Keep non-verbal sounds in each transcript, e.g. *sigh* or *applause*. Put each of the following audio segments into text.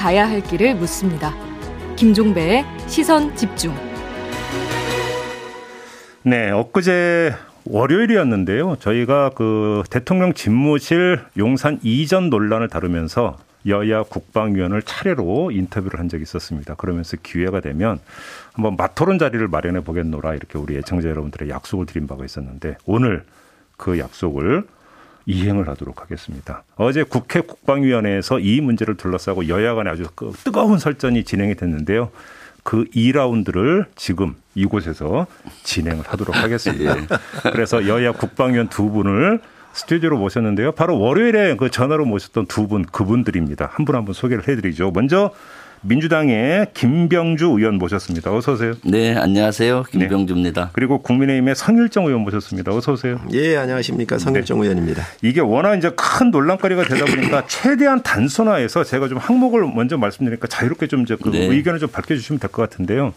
가야 할 길을 묻습니다. 김종배의 시선 집중. 네, 엊그제 월요일이었는데요. 저희가 그 대통령 집무실 용산 이전 논란을 다루면서 여야 국방위원을 차례로 인터뷰를 한 적이 있었습니다. 그러면서 기회가 되면 한번 마토론 자리를 마련해 보겠노라 이렇게 우리 애청자 여러분들의 약속을 드린 바가 있었는데 오늘 그 약속을 이행을 하도록 하겠습니다. 어제 국회 국방위원회에서 이 문제를 둘러싸고 여야 간에 아주 그 뜨거운 설전이 진행이 됐는데요. 그 2라운드를 지금 이곳에서 진행을 하도록 하겠습니다. *laughs* 예. 그래서 여야 국방위원 두 분을 스튜디오로 모셨는데요. 바로 월요일에 그 전화로 모셨던 두 분 그분들입니다. 한 분 한 분 소개를 해드리죠. 먼저 민주당의 김병주 의원 모셨습니다. 어서 오세요. 네, 안녕하세요. 네. 김병주입니다. 네. 그리고 국민의힘의 성일정 의원 모셨습니다. 어서 오세요. 예, 안녕하십니까. 성일정 네. 의원입니다. 이게 워낙 이제 큰 논란거리가 되다 보니까 *clears throat* 최대한 단순화해서 제가 좀 항목을 먼저 말씀드리니까 자유롭게 좀 이제 그 네. 의견을 좀 밝혀주시면 될 것 같은데요.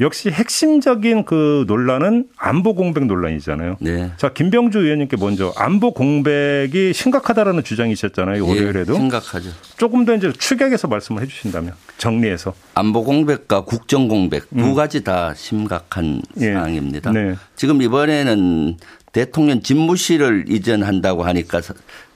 역시 핵심적인 그 논란은 안보 공백 논란이잖아요. 네. 자, 김병주 의원님께 먼저 안보 공백이 심각하다라는 주장이셨잖아요. 예, 월요일에도. 네, 심각하죠. 조금 더 이제 축약해서 말씀을 해 주신다면 정리해서. 안보 공백과 국정 공백 두 음. 가지 다 심각한 예. 상황입니다. 네. 지금 이번에는 대통령 집무실을 이전한다고 하니까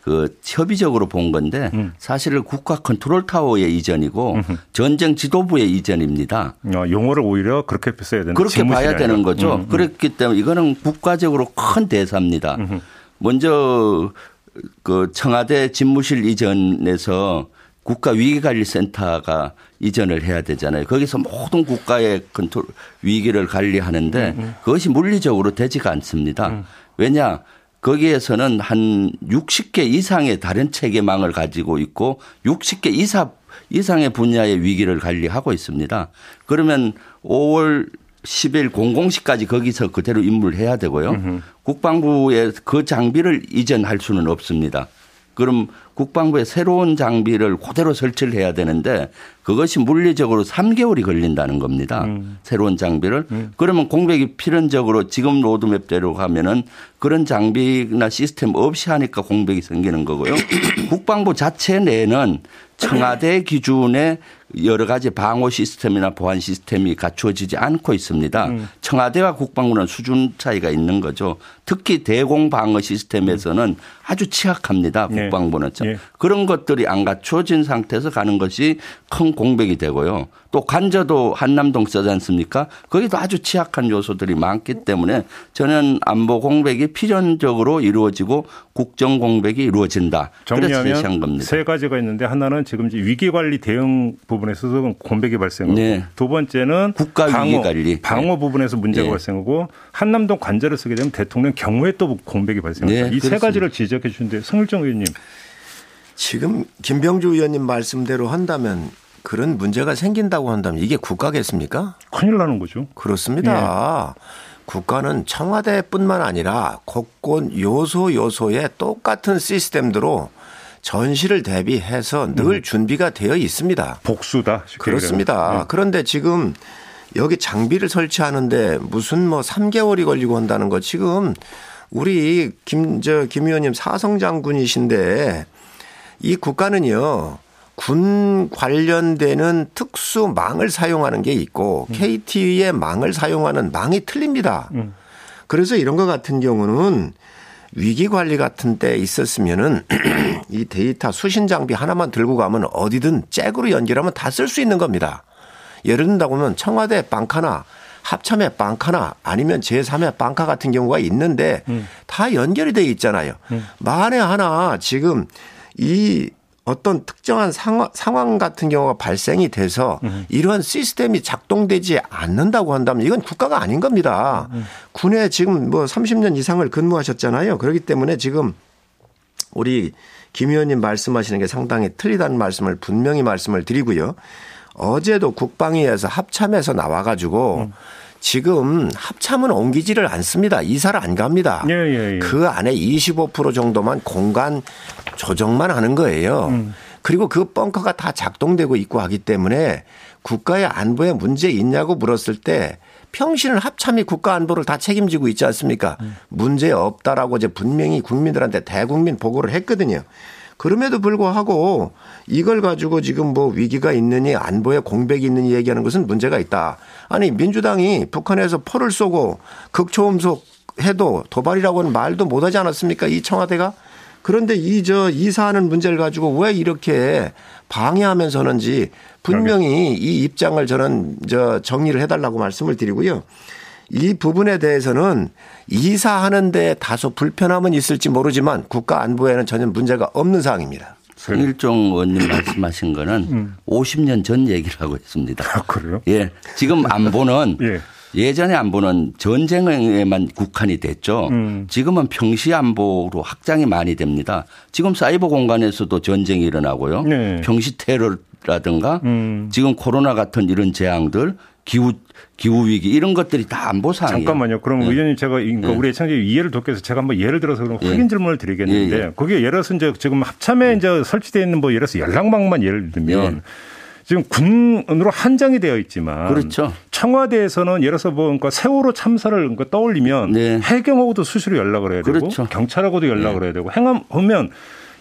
그 협의적으로 본 건데 음. 사실은 국가 컨트롤 타워의 이전이고 음흠. 전쟁 지도부의 이전입니다. 어, 용어를 오히려 그렇게 써야 되는 그렇게 봐야 되는 거죠. 음, 음. 그렇기 때문에 이거는 국가적으로 큰 대사입니다. 음흠. 먼저 그 청와대 집무실 이전에서 국가 위기관리센터가 이전을 해야 되잖아요. 거기서 모든 국가의 컨트롤 위기를 관리하는데 음, 음. 그것이 물리적으로 되지가 않습니다. 음. 왜냐 거기에서는 한 60개 이상의 다른 체계망을 가지고 있고 60개 이상 이상의 분야의 위기를 관리하고 있습니다. 그러면 5월 10일 공공시까지 거기서 그대로 임무를 해야 되고요. 으흠. 국방부에 그 장비를 이전할 수는 없습니다. 그럼 국방부에 새로운 장비를 그대로 설치를 해야 되는데 그것이 물리적으로 3개월이 걸린다는 겁니다. 음. 새로운 장비를. 음. 그러면 공백이 필연적으로 지금 로드맵대로 가면은 그런 장비나 시스템 없이 하니까 공백이 생기는 거고요. *clears throat* 국방부 자체 내는 청와대 기준의 여러 가지 방어 시스템이나 보안 시스템이 갖추어지지 않고 있습니다. 음. 청와대와 국방부는 수준 차이가 있는 거죠. 특히 대공 방어 시스템에서는 아주 취약합니다. 네. 국방부는. 네. 그런 것들이 안 갖추어진 상태에서 가는 것이 큰 공백이 되고요. 또 관저도 한남동 쓰지 않습니까? 거기도 아주 취약한 요소들이 많기 때문에 저는 안보 공백이 필연적으로 이루어지고 국정 공백이 이루어진다. 정리하면 세 가지가 있는데 하나는 지금 위기 관리 대응 부분에 있어서 공백이 발생하고 네. 두 번째는 국가 위기 관리 방어 부분에서 문제가 네. 발생하고 한남동 관저를 쓰게 되면 대통령 경우에 또 공백이 발생한다. 네, 이세 가지를 지적해 주는데 성일정 의원님 지금 김병주 의원님 말씀대로 한다면 그런 문제가 생긴다고 한다면 이게 국가겠습니까? 큰일 나는 거죠. 그렇습니다. 예. 국가는 청와대뿐만 아니라 곳곳 요소 요소에 똑같은 시스템대로 전시를 대비해서 늘 음. 준비가 되어 있습니다. 복수다. 그렇습니다. 네. 그런데 지금 여기 장비를 설치하는데 무슨 뭐 3개월이 걸리고 한다는 거 지금 우리 김, 저, 김 의원님 사성 장군이신데 이 국가는요, 군 관련되는 특수망을 사용하는 게 있고 음. KT의 망을 사용하는 망이 틀립니다. 음. 그래서 이런 것 같은 경우는 위기 관리 같은 때 있었으면은 *clears throat* 이 데이터 수신 장비 하나만 들고 가면 어디든 잭으로 연결하면 다 쓸 수 있는 겁니다. 예를 든다고 하면 청와대 빵카나 합참의 빵카나 아니면 제3의 빵카 같은 경우가 있는데 음. 다 연결이 돼 있잖아요. 음. 만에 하나 지금 이 어떤 특정한 상황, 상황 같은 경우가 발생이 돼서 음. 이러한 시스템이 작동되지 않는다고 한다면 이건 국가가 아닌 겁니다. 음. 군에 지금 뭐 30년 이상을 근무하셨잖아요. 그렇기 때문에 지금 우리 김 의원님 말씀하시는 게 상당히 틀리다는 말씀을 분명히 말씀을 드리고요. 어제도 국방위에서 합참에서 나와가지고 음. 지금 합참은 옮기지를 않습니다. 이사를 안 갑니다. 예, 예, 예. 그 안에 25% 정도만 공간 조정만 하는 거예요. 음. 그리고 그 벙커가 다 작동되고 있고 하기 때문에 국가의 안보에 문제 있냐고 물었을 때 평신은 합참이 국가 안보를 다 책임지고 있지 않습니까? 음. 문제 없다라고 이제 분명히 국민들한테 대국민 보고를 했거든요. 그럼에도 불구하고 이걸 가지고 지금 뭐 위기가 있느니 안보에 공백이 있느니 얘기하는 것은 문제가 있다. 아니 민주당이 북한에서 포를 쏘고 극초음속 해도 도발이라고는 말도 못하지 않았습니까? 이 청와대가 그런데 이 저 이사하는 문제를 가지고 왜 이렇게 방해하면서는지 분명히 이 입장을 저는 저 정리를 해달라고 말씀을 드리고요. 이 부분에 대해서는 이사하는데 다소 불편함은 있을지 모르지만 국가 안보에는 전혀 문제가 없는 사항입니다. 성일종 의원님 말씀하신 거는 음. 50년 전 얘기를 하고 있습니다. 아, 그래요? 예. 지금 안보는 *laughs* 예. 예전에 안보는 전쟁에만 국한이 됐죠. 음. 지금은 평시 안보로 확장이 많이 됩니다. 지금 사이버 공간에서도 전쟁이 일어나고요. 네. 평시 테러라든가 음. 지금 코로나 같은 이런 재앙들 기후 기후 위기 이런 것들이 다 안보 사항이에요. 잠깐만요. 그럼 네. 의원님 제가 그러니까 네. 우리 애청자 이해를 돕기 위해서 제가 한번 예를 들어서 그럼 네. 확인 질문을 드리겠는데 네. 거기에 예를 들어서 이제 지금 합참에 이제 설치되어 있는 뭐 예를 들어서 연락망만 예를 들면 지금 군으로 한정이 되어 있지만 그렇죠. 청와대에서는 예를 들어서 뭐 그러니까 세월호 참사를 그러니까 떠올리면 네. 해경하고도 수시로 연락을 해야 되고 그렇죠. 경찰하고도 연락을 네. 해야 되고 행하면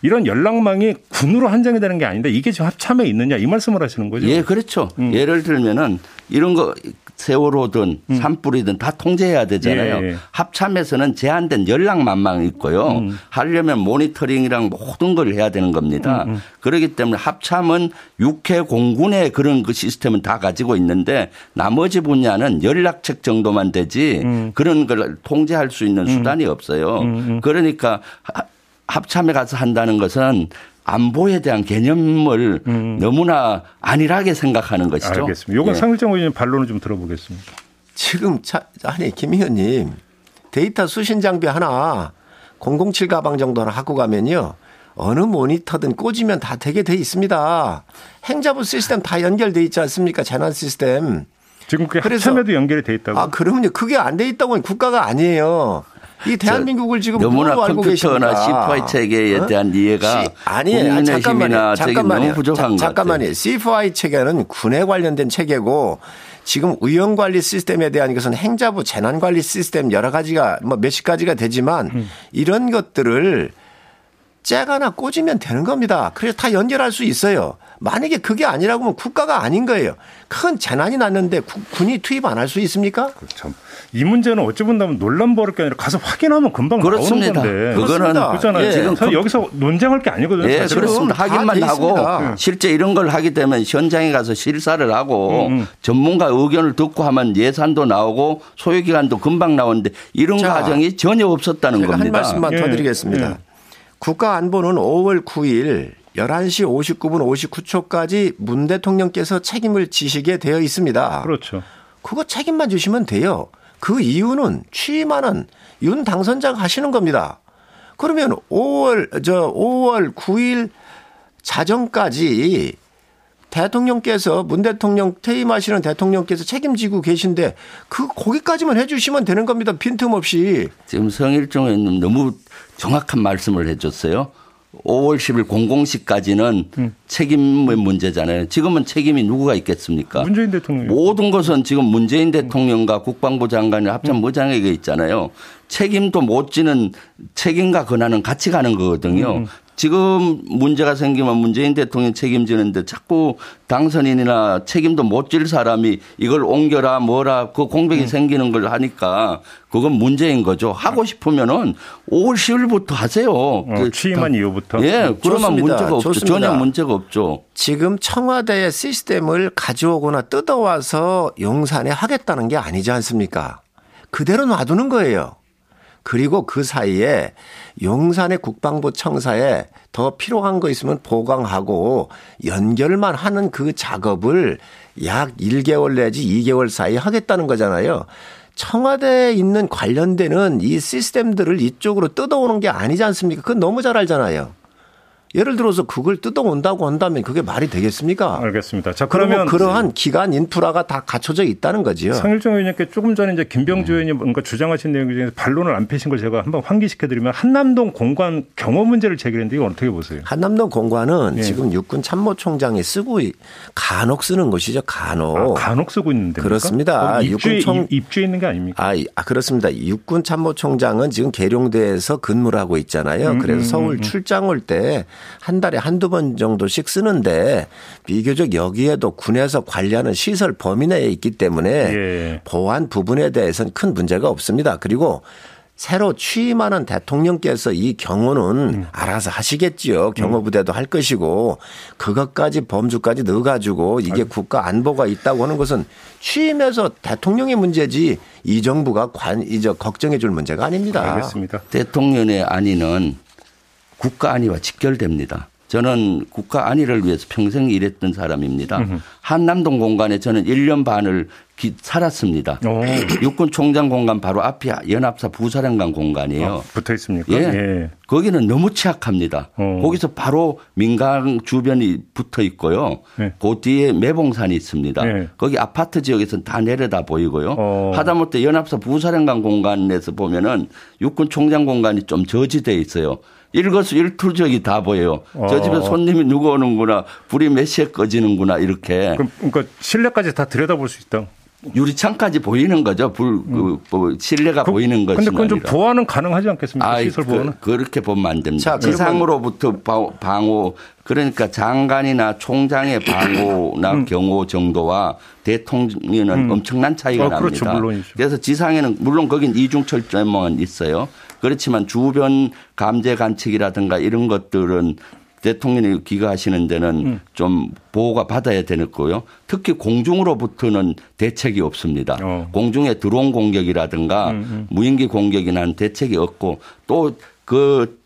이런 연락망이 군으로 한정이 되는 게 아닌데 이게 지금 합참에 있느냐 이 말씀을 하시는 거죠? 예, 그렇죠. 음. 예를 들면은 이런 거 세월호든 음. 산불이든 다 통제해야 되잖아요. 예, 예. 합참에서는 제한된 연락망만 있고요. 음. 하려면 모니터링이랑 모든 걸 해야 되는 겁니다. 음, 음. 그렇기 때문에 합참은 육해 공군의 그런 그 시스템은 다 가지고 있는데 나머지 분야는 연락책 정도만 되지 음. 그런 걸 통제할 수 있는 수단이 없어요. 그러니까 합참에 가서 한다는 것은 안보에 대한 개념을 음. 너무나 안일하게 생각하는 것이죠. 알겠습니다. 이건 예. 상일정 의원님 반론을 좀 들어보겠습니다. 지금 차, 아니 김 의원님 데이터 수신 장비 하나 007 가방 정도 는 하고 가면요. 어느 모니터든 꽂으면 다 되게 돼 있습니다. 행자부 시스템 다 연결돼 있지 않습니까? 재난 시스템. 지금 그게 합참에도 연결이 돼 있다고? 아, 그러면요. 그게 안 돼 있다고 국가가 아니에요. 이 대한민국을 지금 너무나 컴퓨터나 C5I 체계에 어? 대한 이해가 아니 잠깐만요. 잠깐만요. 너무 부족한 자, 잠깐만요. C5I 체계는 군에 관련된 체계고 지금 의원 관리 시스템에 대한 것은 행자부 재난 관리 시스템 여러 가지가 뭐 몇십 가지가 되지만 음. 이런 것들을 잭 하나 꽂으면 되는 겁니다. 그래서 다 연결할 수 있어요. 만약에 그게 아니라고 하면 국가가 아닌 거예요. 큰 재난이 났는데 군이 투입 안 할 수 있습니까? 참. 이 문제는 어찌 본다면 논란 벌일 게 아니라 가서 확인하면 금방 그렇습니다. 나오는 건데. 그거는 그렇잖아요. 예. 지금 여기서 논쟁할 게 아니거든요. 예, 그렇습니다. 확인만 하고 예. 실제 이런 걸 하게 되면 현장에 가서 실사를 하고 음, 음. 전문가 의견을 듣고 하면 예산도 나오고 소요 기간도 금방 나오는데 이런 자, 과정이 전혀 없었다는 제가 겁니다. 한 말씀만 예. 더 드리겠습니다. 예. 국가안보는 5월 9일 11시 59분 59초까지 문 대통령께서 책임을 지시게 되어 있습니다. 그렇죠. 그거 책임만 주시면 돼요. 그 이유는 취임하는 윤 당선자가 하시는 겁니다. 그러면 5월 저 5월 9일 자정까지 대통령께서 문 대통령 퇴임하시는 대통령께서 책임지고 계신데 그 거기까지만 해주시면 되는 겁니다. 빈틈없이. 지금 성일종 의원님 너무 정확한 말씀을 해줬어요. 5월 10일 공공시까지는 음. 책임의 문제잖아요. 지금은 책임이 누구가 있겠습니까? 문재인 대통령. 모든 것은 지금 문재인 대통령과 국방부 장관이 합참부장에게 있잖아요. 책임도 못 지는 책임과 권한은 같이 가는 거거든요. 음. 지금 문제가 생기면 문재인 대통령 책임지는데 자꾸 당선인이나 책임도 못 질 사람이 이걸 옮겨라 뭐라 그 공백이 음. 생기는 걸 하니까 그건 문제인 거죠. 하고 싶으면은 5월 10일부터 하세요. 어, 그 취임한 이후부터. 예, 그러면 좋습니다. 문제가 없죠. 좋습니다. 전혀 문제가 없죠. 지금 청와대의 시스템을 가져오거나 뜯어와서 용산에 하겠다는 게 아니지 않습니까? 그대로 놔두는 거예요. 그리고 그 사이에 용산의 국방부 청사에 더 필요한 거 있으면 보강하고 연결만 하는 그 작업을 약 1개월 내지 2개월 사이에 하겠다는 거잖아요. 청와대에 있는 관련되는 이 시스템들을 이쪽으로 뜯어오는 게 아니지 않습니까? 그건 너무 잘 알잖아요. 예를 들어서 그걸 뜯어온다고 한다면 그게 말이 되겠습니까? 알겠습니다. 자, 그러면 그러한 기간 인프라가 다 갖춰져 있다는 거지요. 상일정 의원님께 조금 전에 이제 김병주 음. 의원이 뭔가 주장하신 내용 중에서 반론을 안 펴신 걸 제가 한번 환기시켜 드리면 한남동 공관 경호 문제를 제기했는데 이거 어떻게 보세요? 한남동 공관은 예. 지금 육군 참모총장이 쓰고 간혹 쓰는 것이죠. 간혹. 아, 간혹 쓰고 있는데 그렇습니다. 입주에, 육군 입주에 있는 게 아닙니까? 아, 아, 그렇습니다. 육군 참모총장은 지금 계룡대에서 근무를 하고 있잖아요. 음, 그래서 음, 서울 음, 음. 출장 올 때한 달에 한두 번 정도씩 쓰는데 비교적 여기에도 군에서 관리하는 시설 범위 내에 있기 때문에 예. 보안 부분에 대해서는 큰 문제가 없습니다. 그리고 새로 취임하는 대통령께서 이 경호는 음. 알아서 하시겠지요. 경호부대도 할 것이고 그것까지 범주까지 넣어가지고 이게 국가 안보가 있다고 하는 것은 취임해서 대통령의 문제지 이 정부가 관 이제 걱정해 줄 문제가 아닙니다. 알겠습니다. 대통령의 안위는 국가 안위와 직결됩니다. 저는 국가 안위를 위해서 평생 일했던 사람입니다. 한남동 공간에 저는 1년 반을 기- 살았습니다. 오. 육군 총장 공간 바로 앞이 연합사 부사령관 공간이에요. 아, 붙어 있습니까? 예. 거기는 너무 취약합니다. 어. 거기서 바로 민간 주변이 붙어 있고요. 네. 그 뒤에 매봉산이 있습니다. 네. 거기 아파트 지역에서는 다 내려다 보이고요. 어. 하다못해 연합사 부사령관 공간에서 보면은 육군 총장 공간이 좀 저지돼 있어요. 일거수일투족이 다 보여요. 저 어. 집에 손님이 누구 오는구나, 불이 몇 시에 꺼지는구나 이렇게 그럼 그러니까 실내까지 다 들여다볼 수 있다. 유리창까지 보이는 거죠. 불, 그, 뭐 실내가 보이는 것이 음. 근데 그건 좀 아니라. 보완은 가능하지 않겠습니까? 아이, 시설 보완은. 그, 렇게 보면 안 됩니다. 자, 지상으로부터 바- 방호 그러니까 장관이나 총장의 *coughs* 방호나 경호 정도와 대통령은 엄청난 차이가 어, 납니다. 그렇죠. 물론이죠. 그래서 지상에는 물론 거긴 이중 철제만 있어요. 그렇지만 주변 감제 관측이라든가 이런 것들은 대통령이 기가하시는 데는 음. 좀 보호가 받아야 되겠고요. 특히 공중으로부터는 대책이 없습니다. 어. 음, 공중에 드론 공격이라든가 무인기 공격이나 대책이 없고 또그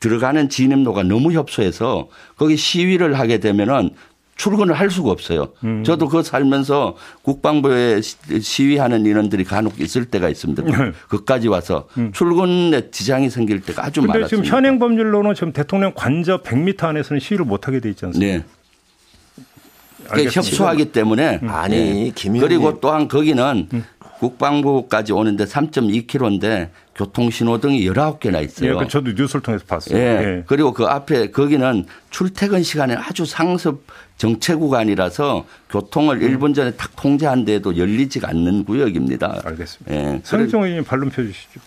들어가는 진입로가 너무 협소해서 거기 시위를 하게 되면은 출근을 할 수가 없어요. 음. 저도 그거 살면서 국방부에 시- 시위하는 인원들이 간혹 있을 때가 있습니다. 그- 그까지 와서 출근에 지장이 생길 때가 아주 음. 많았습니다. 지금 현행 법률로는 지금 대통령 관저 100m 안에서는 시위를 못 하게 돼 있지 않습니까? 네. 알겠습니다. 협소하기 때문에 아니, 예. 김. 그리고 또한 거기는 음. 국방부까지 오는데 3.2km인데 교통 신호등이 19개나 예, 있어요. 그 저도 뉴스를 통해서 봤어요. 예. 예. 그리고 그 앞에 거기는 출퇴근 시간에 아주 상습 정체 구간이라서 교통을 일 1분 전에 탁 통제한 데도 열리지가 않는 구역입니다. 알겠습니다. 예. 선일종 의원님 반론 펴주시죠.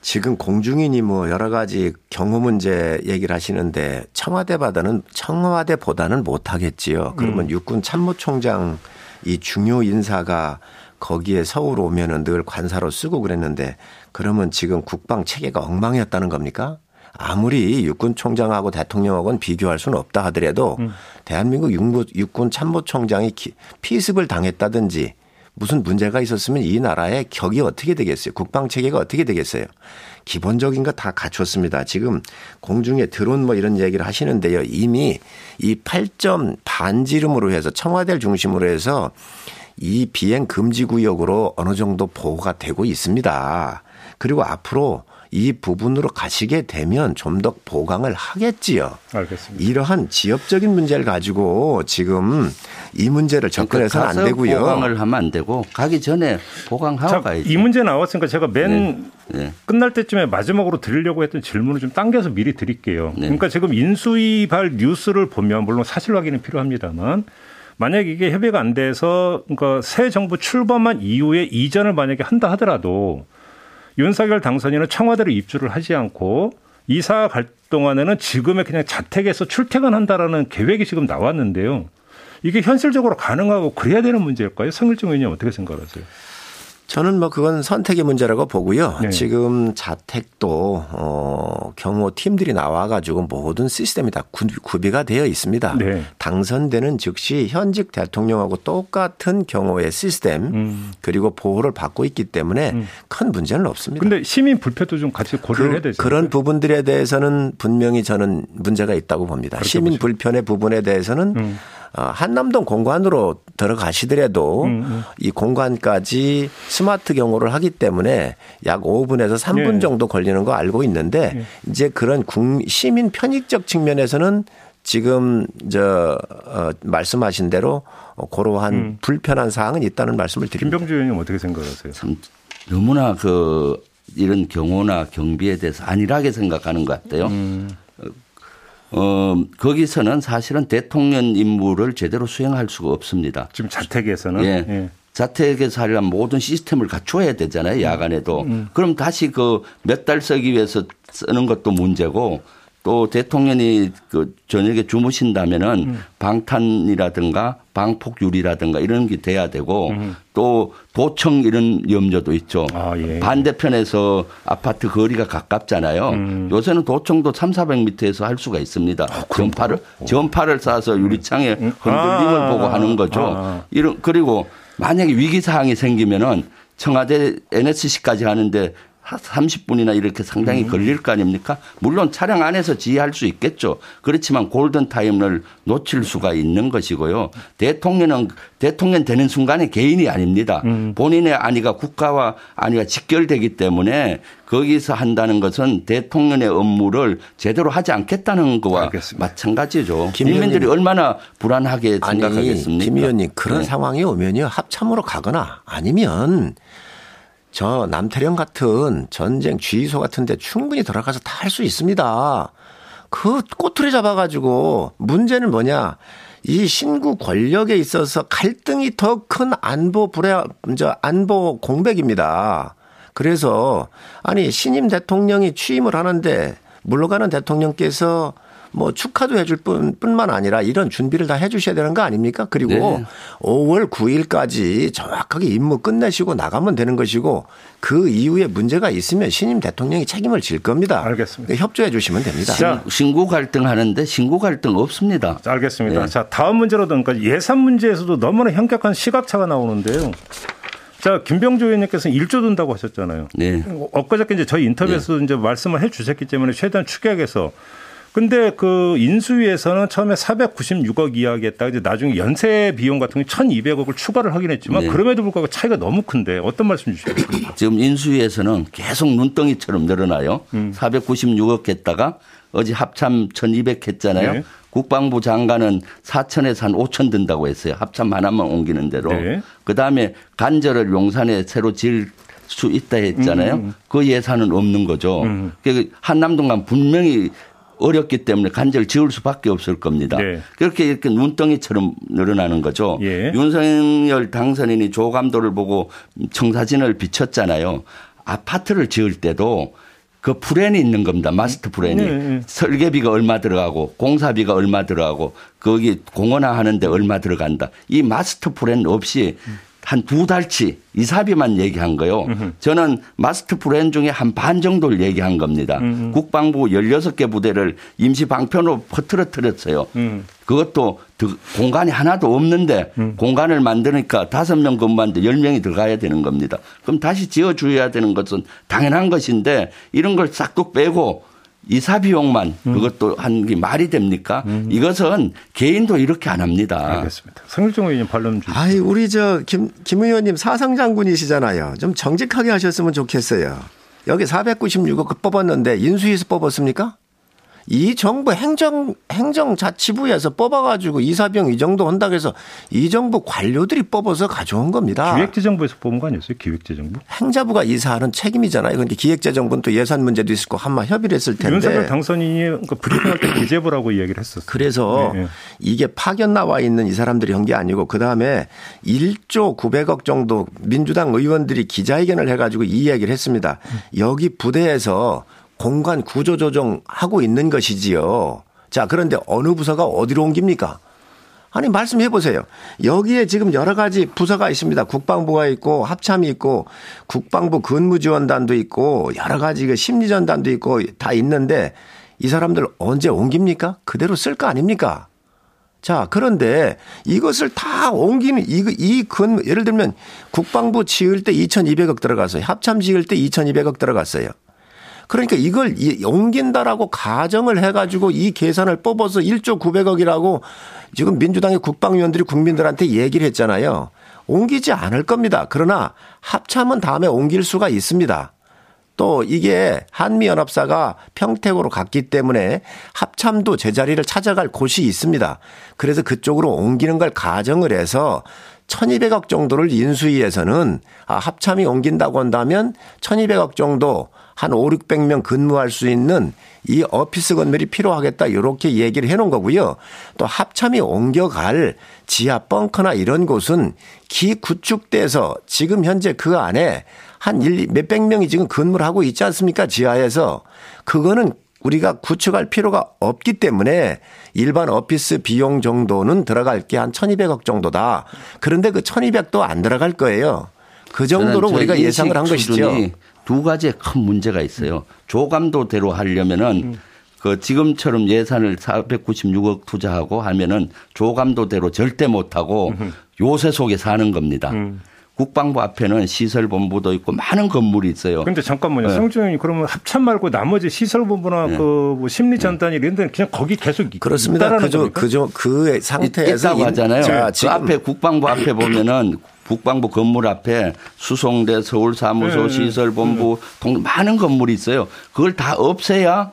지금 공중인이 뭐 여러 가지 경호 문제 얘기를 하시는데 청와대보다는 청와대보다는 못 하겠지요. 그러면 육군 참모총장 이 중요 인사가 거기에 서울 오면은 늘 관사로 쓰고 그랬는데 그러면 지금 국방 체계가 엉망이었다는 겁니까? 아무리 육군 총장하고 대통령하고는 비교할 수는 없다 하더라도 대한민국 육군, 육군 참모총장이 기- 피습을 당했다든지 무슨 문제가 있었으면 이 나라의 격이 어떻게 되겠어요? 국방 체계가 어떻게 되겠어요? 기본적인 거 다 갖췄습니다. 지금 공중에 드론 뭐 이런 얘기를 하시는데요. 이미 이 8점 반지름으로 해서 청와대를 중심으로 해서 이 비행 금지 구역으로 어느 정도 보호가 되고 있습니다. 그리고 앞으로 이 부분으로 가시게 되면 좀 더 보강을 하겠지요. 알겠습니다. 이러한 지역적인 문제를 가지고 지금 이 문제를 접근해서는 안 가서 되고요. 보강을 하면 안 되고 가기 전에 보강하고 자, 가야죠. 이 문제 나왔으니까 제가 맨 네. 끝날 때쯤에 마지막으로 드리려고 했던 질문을 좀 당겨서 미리 드릴게요. 네. 그러니까 지금 인수위발 뉴스를 보면 물론 사실 확인은 필요합니다만 만약 이게 협의가 안 돼서 그러니까 새 정부 출범한 이후에 이전을 만약에 한다 하더라도 윤석열 당선인은 청와대로 입주를 하지 않고 이사 갈 동안에는 지금의 그냥 자택에서 출퇴근한다라는 계획이 지금 나왔는데요. 이게 현실적으로 가능하고 그래야 되는 문제일까요? 성일정 의원님 어떻게 생각하세요? 저는 뭐 그건 선택의 문제라고 보고요. 네. 지금 자택도 어 경호 팀들이 나와 가지고 모든 시스템이 다 구- 구비가 되어 있습니다. 네. 당선되는 즉시 현직 대통령하고 똑같은 경호의 시스템 음. 그리고 보호를 받고 있기 때문에 큰 문제는 없습니다. 근데 시민 불패도 좀 같이 고려를 해야 그, 되죠. 그런 부분들에 대해서는 분명히 저는 문제가 있다고 봅니다. 그렇게 시민 보시죠. 불편의 부분에 대해서는 음. 어, 한남동 공간으로 들어가시더라도 음, 이 공간까지 스마트 경호를 하기 때문에 약 5분에서 3분 예. 정도 걸리는 거 알고 있는데 이제 그런 국- 시민 편익적 측면에서는 지금 저 어, 말씀하신 대로 어, 그러한 불편한 사항은 있다는 말씀을 드립니다. 김병주 의원님 어떻게 생각하세요? 참 너무나 그 이런 경호나 경비에 대해서 안일하게 생각하는 것 같아요. 어, 거기서는 사실은 대통령 임무를 제대로 수행할 수가 없습니다. 지금 자택에서는 예. 예. 자택에서 하려면 모든 시스템을 갖춰야 되잖아요. 야간에도. 그럼 다시 그 몇 달 쓰기 위해서 쓰는 것도 문제고 또 대통령이 그 저녁에 주무신다면은 음. 방탄이라든가 방폭유리라든가 이런 게 돼야 되고 음. 또 도청 이런 염려도 있죠. 아, 예. 반대편에서 아파트 거리가 가깝잖아요. 음. 요새는 도청도 3, 400m에서 할 수가 있습니다. 아, 전파를 전파를 쏴서 유리창에 음. 흔들림을 아, 보고 하는 거죠. 아. 이런 그리고 만약에 위기 사항이 생기면은 청와대 NSC까지 하는데 30분이나 이렇게 상당히 음. 걸릴 거 아닙니까? 물론 차량 안에서 지휘할 수 있겠죠. 그렇지만 골든 타임을 놓칠 수가 있는 것이고요. 대통령은 대통령 되는 순간에 개인이 아닙니다. 음. 본인의 안위가 국가와 안위가 직결되기 때문에 거기서 한다는 것은 대통령의 업무를 제대로 하지 않겠다는 거와 알겠습니다. 마찬가지죠. 국민들이 얼마나 불안하게 생각하겠습니까? 김 의원님 그런 네. 상황이 오면요 합참으로 가거나 아니면 저 남태령 같은 전쟁 주의소 같은 데 충분히 들어가서 다 할 수 있습니다. 그 꼬투리 잡아가지고 문제는 뭐냐. 이 신구 권력에 있어서 갈등이 더 큰 안보 불에, 저 안보 공백입니다. 그래서 아니 신임 대통령이 취임을 하는데 물러가는 대통령께서 뭐 축하도 해줄 뿐, 뿐만 아니라 이런 준비를 다 해주셔야 되는 거 아닙니까? 그리고 네. 5월 9일까지 정확하게 임무 끝내시고 나가면 되는 것이고 그 이후에 문제가 있으면 신임 대통령이 책임을 질 겁니다. 알겠습니다. 협조해 주시면 됩니다. 자, 신고 갈등 하는데 신고 갈등 없습니다. 자, 알겠습니다. 네. 자, 다음 문제로 넘까 예산 문제에서도 너무나 현격한 시각차가 나오는데요. 자, 김병조 의원님께서는 1조 든다고 하셨잖아요. 네. 엊그저께 이제 저희 인터뷰에서 네. 이제 말씀을 해 주셨기 때문에 최대한 축약해서 근데 그 인수위에서는 처음에 496억 이야기했다. 이제 나중에 연세 비용 같은 게 1,200억을 추가를 하긴 했지만 네. 그럼에도 불구하고 차이가 너무 큰데 어떤 말씀 주시겠습니까? *coughs* 지금 인수위에서는 계속 눈덩이처럼 늘어나요. 음. 496억 했다가 어제 합참 1,200 했잖아요. 네. 국방부 장관은 4천에서 한 5천 든다고 했어요. 합참 하나만 옮기는 대로. 네. 그 다음에 간절을 용산에 새로 지을 수 있다 했잖아요. 음. 그 예산은 없는 거죠. 음. 그 한남동간 분명히 어렵기 때문에 간절 지을 수밖에 없을 겁니다. 네. 그렇게 이렇게 눈덩이처럼 늘어나는 거죠. 예. 윤석열 당선인이 조감도를 보고 청사진을 비쳤잖아요. 아파트를 지을 때도 그 프랜이 있는 겁니다. 마스터 프랜이. 네, 네. 설계비가 얼마 들어가고 공사비가 얼마 들어가고 거기 공원화 하는데 얼마 들어간다. 이 마스터 프랜 없이 한 두 달치 이사비만 얘기한 거요. 으흠. 저는 마스터 플랜 중에 한 반 정도를 얘기한 겁니다. 으흠. 국방부 16개 부대를 임시 방편으로 퍼트려뜨렸어요. 그것도 공간이 하나도 없는데 음. 공간을 만드니까 다섯 명 근무하는데 열 명이 들어가야 되는 겁니다. 그럼 다시 지어줘야 되는 것은 당연한 것인데 이런 걸 싹둑 빼고 이사 비용만 음. 그것도 한 게 말이 됩니까? 음. 이것은 개인도 이렇게 안 합니다. 알겠습니다. 성일종 의원님 반론 주시죠. 아이 우리 저김김 의원님 사상 장군이시잖아요. 좀 정직하게 하셨으면 좋겠어요. 여기 496억 뽑았는데 인수위에서 뽑았습니까? 이 정부 행정 행정자치부에서 뽑아가지고 이사병 이 정도 한다고 해서 이 정부 관료들이 뽑아서 가져온 겁니다. 기획재정부에서 뽑은 거 아니었어요? 기획재정부? 행자부가 이사하는 책임이잖아요. 그런데 기획재정부는 또 예산 문제도 있을 거 한마 협의를 했을 텐데. 윤석열 당선인이 그 브리핑할 때 기재부라고 이야기를 했었어요. 그래서 네, 네. 이게 파견 나와 있는 이 사람들이 한 게 아니고 그 다음에 1조 900억 정도 민주당 의원들이 기자회견을 해가지고 이 이야기를 했습니다. 여기 부대에서 공간 구조 조정하고 있는 것이지요. 자, 그런데 어느 부서가 어디로 옮깁니까? 아니, 말씀해 보세요. 여기에 지금 여러 가지 부서가 있습니다. 국방부가 있고 합참이 있고 국방부 근무지원단도 있고 여러 가지 그 심리전단도 있고 다 있는데 이 사람들 언제 옮깁니까? 그대로 쓸 거 아닙니까? 자, 그런데 이것을 다 옮기는 이, 이 근, 예를 들면 국방부 지을 때 2200억 들어갔어요. 합참 지을 때 2200억 들어갔어요. 그러니까 이걸 옮긴다라고 가정을 해가지고 이 계산을 뽑아서 1조 900억이라고 지금 민주당의 국방위원들이 국민들한테 얘기를 했잖아요. 옮기지 않을 겁니다. 그러나 합참은 다음에 옮길 수가 있습니다. 또 이게 한미연합사가 평택으로 갔기 때문에 합참도 제자리를 찾아갈 곳이 있습니다. 그래서 그쪽으로 옮기는 걸 가정을 해서 1200억 정도를 인수위에서는 아, 합참이 옮긴다고 한다면 1200억 정도 한 5, 600명 근무할 수 있는 이 오피스 건물이 필요하겠다 이렇게 얘기를 해 놓은 거고요. 또 합참이 옮겨갈 지하 벙커나 이런 곳은 기구축돼서 지금 현재 그 안에 한 일, 몇백 명이 지금 근무를 하고 있지 않습니까? 지하에서. 그거는 우리가 구축할 필요가 없기 때문에 일반 오피스 비용 정도는 들어갈 게 한 1200억 정도다. 그런데 그 1200도 안 들어갈 거예요. 그 정도로 우리가 예상을 한 것이죠. 두 가지의 큰 문제가 있어요. 조감도대로 하려면은 음. 그 지금처럼 예산을 496억 투자하고 하면은 조감도대로 절대 못하고 요새 속에 사는 겁니다. 음. 국방부 앞에는 시설본부도 있고 많은 건물이 있어요. 그런데 잠깐만요. 네. 성주 의원님 그러면 합참 말고 나머지 시설본부나 네. 그뭐 심리전단이 이런 데는 그냥 거기 계속 그렇습니다. 그죠. 그죠. 그 상태에서 있다고 하잖아요. 자, 그 앞에 국방부 앞에 *clears throat* 보면은 국방부 건물 앞에 수송대 서울사무소 네. 시설본부 동 많은 건물이 있어요. 그걸 다 없애야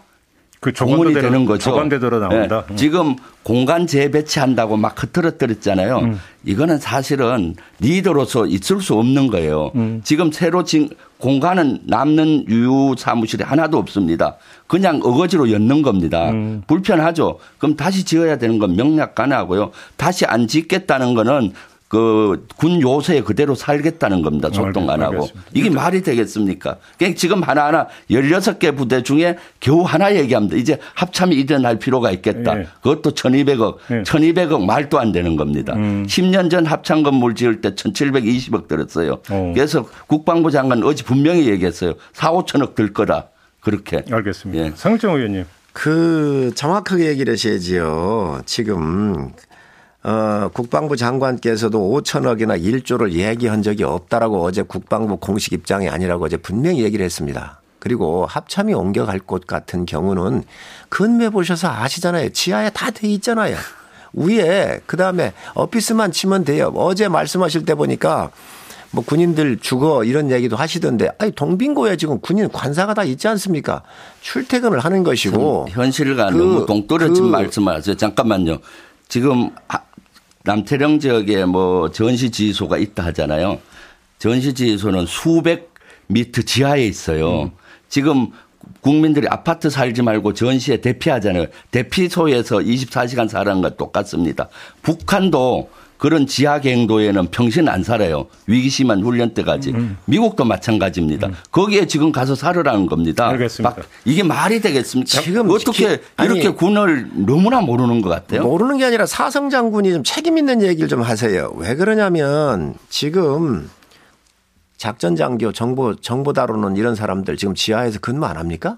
그 공원이 되는 거죠. 조관대대로 나온다. 네. 지금 공간 재배치한다고 막 흐트러뜨렸잖아요. 음. 이거는 사실은 리더로서 있을 수 없는 거예요. 음. 지금 새로 진 공간은 남는 유휴 사무실이 하나도 없습니다. 그냥 어거지로 였는 겁니다. 음. 불편하죠. 그럼 다시 지어야 되는 건 명약 가능하고요. 다시 안 짓겠다는 거는 그 군 요새에 그대로 살겠다는 겁니다. 소통 안 하고. 이게 말이 되겠습니까? 그냥 지금 하나하나 16개 부대 중에 겨우 하나 얘기합니다. 이제 합참이 일어날 필요가 있겠다. 네. 그것도 1200억. 네. 1200억 말도 안 되는 겁니다. 음. 10년 전 합참 건물 지을 때 1720억 들었어요. 어. 그래서 국방부 장관 어제 분명히 얘기했어요. 4, 5천억 들 거라. 그렇게. 알겠습니다. 예. 상정 의원님. 그 정확하게 얘기를 하셔야지요. 지금 어, 국방부 장관께서도 5천억이나 1조를 얘기한 적이 없다라고 어제 국방부 공식 입장이 아니라고 어제 분명히 얘기를 했습니다. 그리고 합참이 옮겨갈 곳 같은 경우는 근매 보셔서 아시잖아요. 지하에 다 돼 있잖아요. 위에 그다음에 오피스만 치면 돼요. 어제 말씀하실 때 보니까 뭐 군인들 죽어 이런 얘기도 하시던데 아니 동빙고에 지금 군인 관사가 다 있지 않습니까? 출퇴근을 하는 것이고 현실과 그, 너무 동떨어진 그 말씀하세요. 잠깐만요. 지금 남태령 지역에 뭐 전시 지휘소가 있다 하잖아요. 전시 지휘소는 수백 미터 지하에 있어요. 음. 지금 국민들이 아파트 살지 말고 전시에 대피하잖아요. 대피소에서 24시간 사는 것 똑같습니다. 북한도 그런 지하 갱도에는 평생 안 살아요. 위기 심한 훈련 때까지. 음. 미국도 마찬가지입니다. 음. 거기에 지금 가서 살으라는 겁니다. 알겠습니다. 이게 말이 되겠습니까? 지금 어떻게 기, 이렇게 군을 너무나 모르는 것 같아요? 모르는 게 아니라 사성 장군이 좀 책임 있는 얘기를 좀 하세요. 왜 그러냐면 지금 작전 장교 정보 정보 다루는 이런 사람들 지금 지하에서 근무 안 합니까?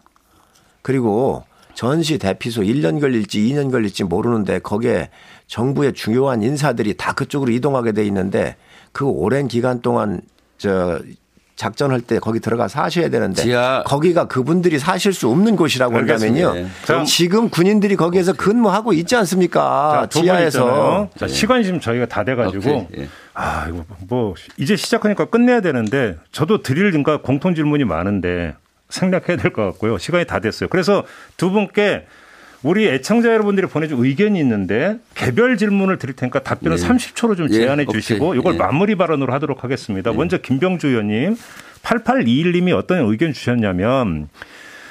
그리고 전시 대피소 1년 걸릴지 2년 걸릴지 모르는데 거기에 정부의 중요한 인사들이 다 그쪽으로 이동하게 돼 있는데 그 오랜 기간 동안 저 작전할 때 거기 들어가 사셔야 되는데 지하. 거기가 그분들이 사실 수 없는 곳이라고 한다면요. 네. 지금 군인들이 거기에서 근무하고 있지 않습니까? 자, 지하에서. 자, 시간이 지금 저희가 다 돼가지고 예. 아 이거 뭐 이제 시작하니까 끝내야 되는데 저도 드릴 그러니까 공통 질문이 많은데 생략해야 될 것 같고요. 시간이 다 됐어요. 그래서 두 분께 우리 애청자 여러분들이 보내준 의견이 있는데 개별 질문을 드릴 테니까 답변을 네. 30초로 좀 예, 제안해 예, 주시고 이걸 예. 마무리 발언으로 하도록 하겠습니다. 예. 먼저 김병주 의원님 8821님이 어떤 의견 주셨냐면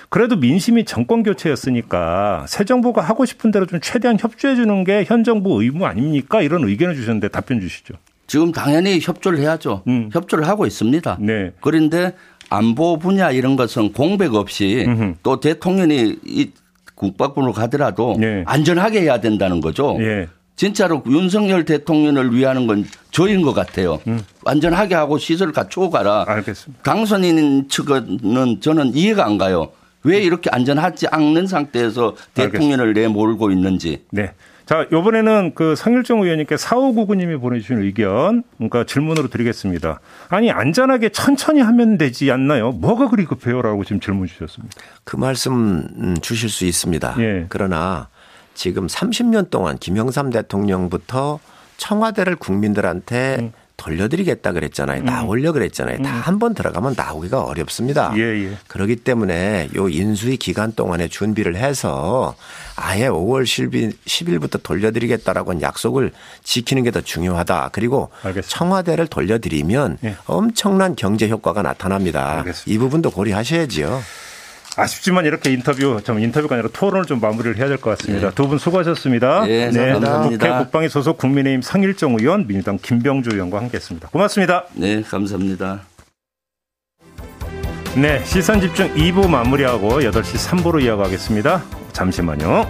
그래도 민심이 정권 교체였으니까 새 정부가 하고 싶은 대로 좀 최대한 협조해 주는 게 현 정부 의무 아닙니까? 이런 의견을 주셨는데 답변 주시죠. 지금 당연히 협조를 해야죠. 음. 협조를 하고 있습니다. 네. 그런데 안보 분야 이런 것은 공백 없이 음흠. 또 대통령이 이 국방부로 가더라도 예. 안전하게 해야 된다는 거죠. 예. 진짜로 윤석열 대통령을 위하는 건 저인 것 같아요. 음. 안전하게 하고 시설을 갖추고 가라. 알겠습니다. 당선인 측은 저는 이해가 안 가요. 왜 이렇게 안전하지 않는 상태에서 대통령을 알겠습니다. 내몰고 있는지. 네. 자, 요번에는 그 성일정 의원님께 4599님이 보내주신 의견, 그러니까 질문으로 드리겠습니다. 아니, 안전하게 천천히 하면 되지 않나요? 뭐가 그리 급해요? 라고 지금 질문 주셨습니다. 그 말씀 음, 주실 수 있습니다. 예. 그러나 지금 30년 동안 김영삼 대통령부터 청와대를 국민들한테 음. 돌려드리겠다 그랬잖아요. 음. 나올려 그랬잖아요. 음. 다한 번 들어가면 나오기가 어렵습니다. 예, 예. 그렇기 때문에 요 인수위 기간 동안에 준비를 해서 아예 5월 10일, 부터 돌려드리겠다라고 약속을 지키는 게 더 중요하다. 그리고 알겠습니다. 청와대를 돌려드리면 예. 엄청난 경제 효과가 나타납니다. 알겠습니다. 이 부분도 고려하셔야지요. 아쉽지만 이렇게 인터뷰, 좀 인터뷰가 아니라 토론을 좀 마무리를 해야 될 것 같습니다. 네. 두분 수고하셨습니다. 네, 네. 감사합니다. 국회 국방위 소속 국민의힘 상일정 의원, 민주당 김병주 의원과 함께했습니다. 고맙습니다. 네, 감사합니다. 네, 시선 집중 2부 마무리하고 8시 3부로 이어가겠습니다. 잠시만요.